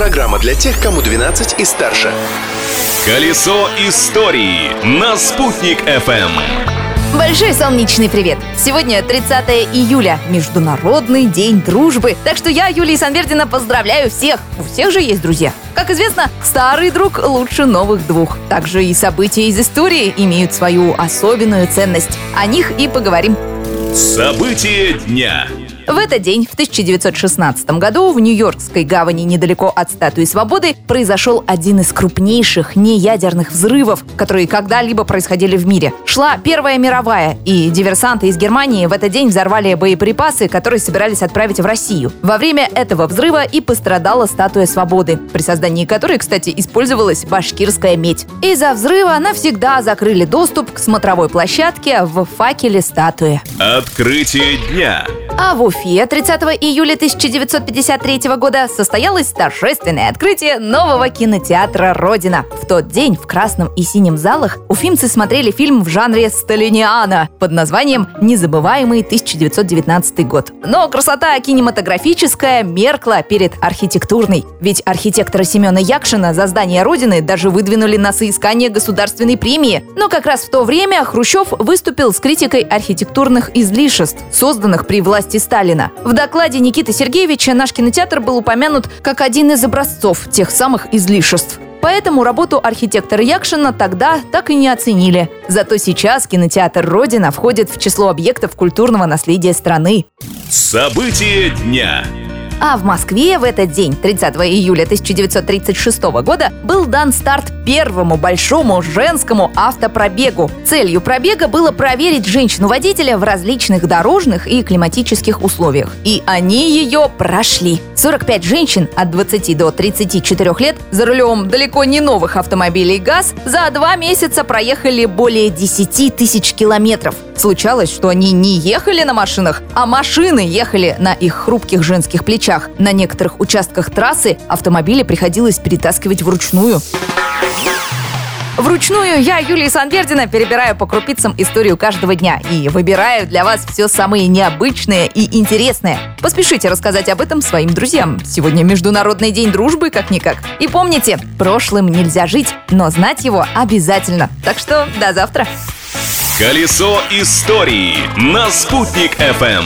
Программа для тех, кому 12 и старше. Колесо истории на «Спутник FM. Большой солнечный привет! Сегодня 30 июля, Международный день дружбы. Так что я, Юлия Санвердина, поздравляю всех. У всех же есть друзья. Как известно, старый друг лучше новых двух. Также и события из истории имеют свою особенную ценность. О них и поговорим. События дня. В этот день, в 1916 году, в Нью-Йоркской гавани недалеко от Статуи Свободы произошел один из крупнейших неядерных взрывов, которые когда-либо происходили в мире. Шла Первая мировая, и диверсанты из Германии в этот день взорвали боеприпасы, которые собирались отправить в Россию. Во время этого взрыва и пострадала Статуя Свободы, при создании которой, кстати, использовалась башкирская медь. Из-за взрыва навсегда закрыли доступ к смотровой площадке в факеле статуи. Открытие дня. А в Уфе 30 июля 1953 года состоялось торжественное открытие нового кинотеатра «Родина». В тот день в красном и синем залах уфимцы смотрели фильм в жанре «Сталиниана» под названием «Незабываемый 1919 год». Но красота кинематографическая меркла перед архитектурной. Ведь архитектора Семена Якшина за здание Родины даже выдвинули на соискание государственной премии. Но как раз в то время Хрущев выступил с критикой архитектурных излишеств, созданных при власти Сталина. В докладе Никиты Сергеевича наш кинотеатр был упомянут как один из образцов тех самых излишеств. Поэтому работу архитектора Якшина тогда так и не оценили. Зато сейчас кинотеатр «Родина» входит в число объектов культурного наследия страны. События дня. А в Москве в этот день, 30 июля 1936 года, был дан старт первому большому женскому автопробегу. Целью пробега было проверить женщину-водителя в различных дорожных и климатических условиях. И они ее прошли. 45 женщин от 20 до 34 лет за рулем далеко не новых автомобилей ГАЗ за два месяца проехали более 10 тысяч километров. Случалось, что они не ехали на машинах, а машины ехали на их хрупких женских плечах. На некоторых участках трассы автомобили приходилось перетаскивать вручную. Вручную я, Юлия Санбердина, перебираю по крупицам историю каждого дня и выбираю для вас все самое необычное и интересное. Поспешите рассказать об этом своим друзьям. Сегодня Международный день дружбы, как-никак. И помните, прошлым нельзя жить, но знать его обязательно. Так что до завтра. Колесо истории на «Спутник FM.